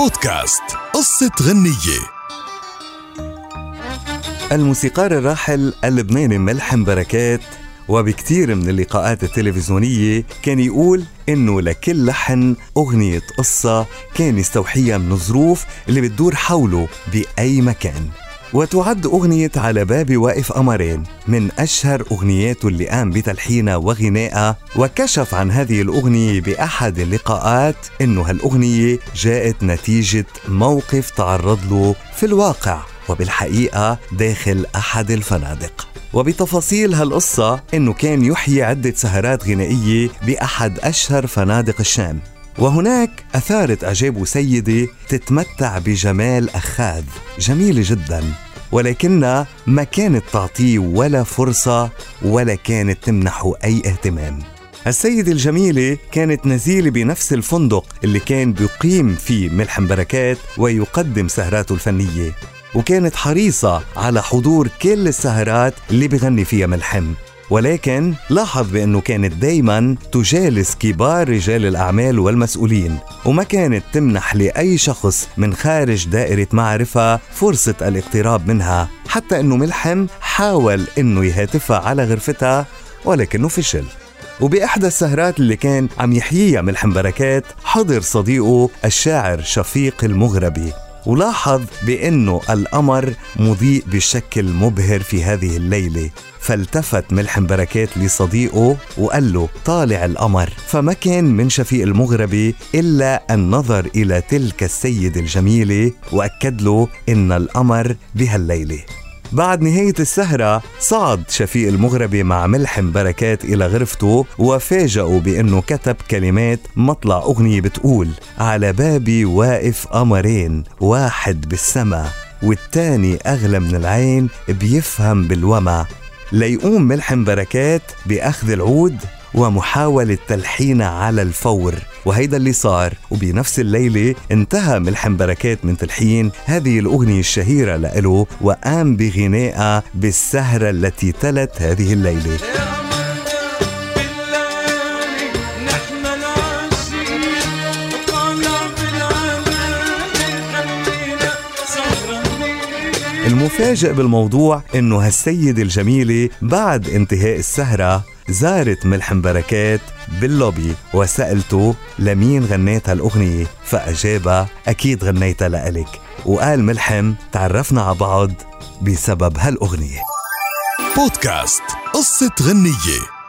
بودكاست قصة غنية. الموسيقار الراحل اللبناني ملحم بركات وبكتير من اللقاءات التلفزيونية كان يقول إنه لكل لحن أغنية قصة كان يستوحيها من الظروف اللي بتدور حوله بأي مكان. وتعد أغنية على بابي واقف قمرين من أشهر أغنياته اللي قام بتلحينها وغنائها وكشف عن هذه الأغنية بأحد اللقاءات إنه هالأغنية جاءت نتيجة موقف تعرض له في الواقع وبالحقيقة داخل أحد الفنادق. وبتفاصيل هالقصة إنه كان يحيي عدة سهرات غنائية بأحد أشهر فنادق الشام. وهناك أثارت إعجابه سيدة تتمتع بجمال أخاذ جميلة جدا. ولكنها ما كانت تعطيه ولا فرصة ولا كانت تمنحه أي اهتمام. السيدة الجميلة كانت نزيلة بنفس الفندق اللي كان بيقيم فيه ملحم بركات ويقدم سهراته الفنية. وكانت حريصة على حضور كل السهرات اللي بغني فيها ملحم. ولكن لاحظ بأنه كانت دايما تجالس كبار رجال الأعمال والمسؤولين وما كانت تمنح لأي شخص من خارج دائرة معرفة فرصة الاقتراب منها حتى أنه ملحم حاول أنه يهاتفها على غرفتها ولكنه فشل. وبإحدى السهرات اللي كان عم يحييها ملحم بركات حضر صديقه الشاعر شفيق المغربي. ولاحظ بأنه القمر مضيء بشكل مبهر في هذه الليلة. فالتفت ملحم بركات لصديقه وقال له طالع القمر فما كان من شفيق المغربي إلا أن نظر إلى تلك السيدة الجميلة وأكد له إن القمر بهالليلة. بعد نهاية السهرة صعد شفيق المغربي مع ملحم بركات إلى غرفته وفاجأوا بأنه كتب كلمات مطلع أغنية بتقول على بابي واقف قمرين واحد بالسما والتاني أغلى من العين بيفهم بالوما. ليقوم ملحم بركات بأخذ العود ومحاولة تلحينها على الفور. وهيدا اللي صار وبنفس الليلة انتهى ملحم بركات من تلحين هذه الأغنية الشهيرة لإله وقام بغنائها بالسهرة التي تلت هذه الليلة. المفاجئ بالموضوع إنه هالسيدة الجميلة بعد انتهاء السهرة زارت ملحم بركات باللوبي. وسألته لمين غنيت هالأغنية؟ فأجابها أكيد غنيتها لإلك. وقال ملحم تعرفنا على بعض بسبب هالأغنية. بودكاست قصة غنية.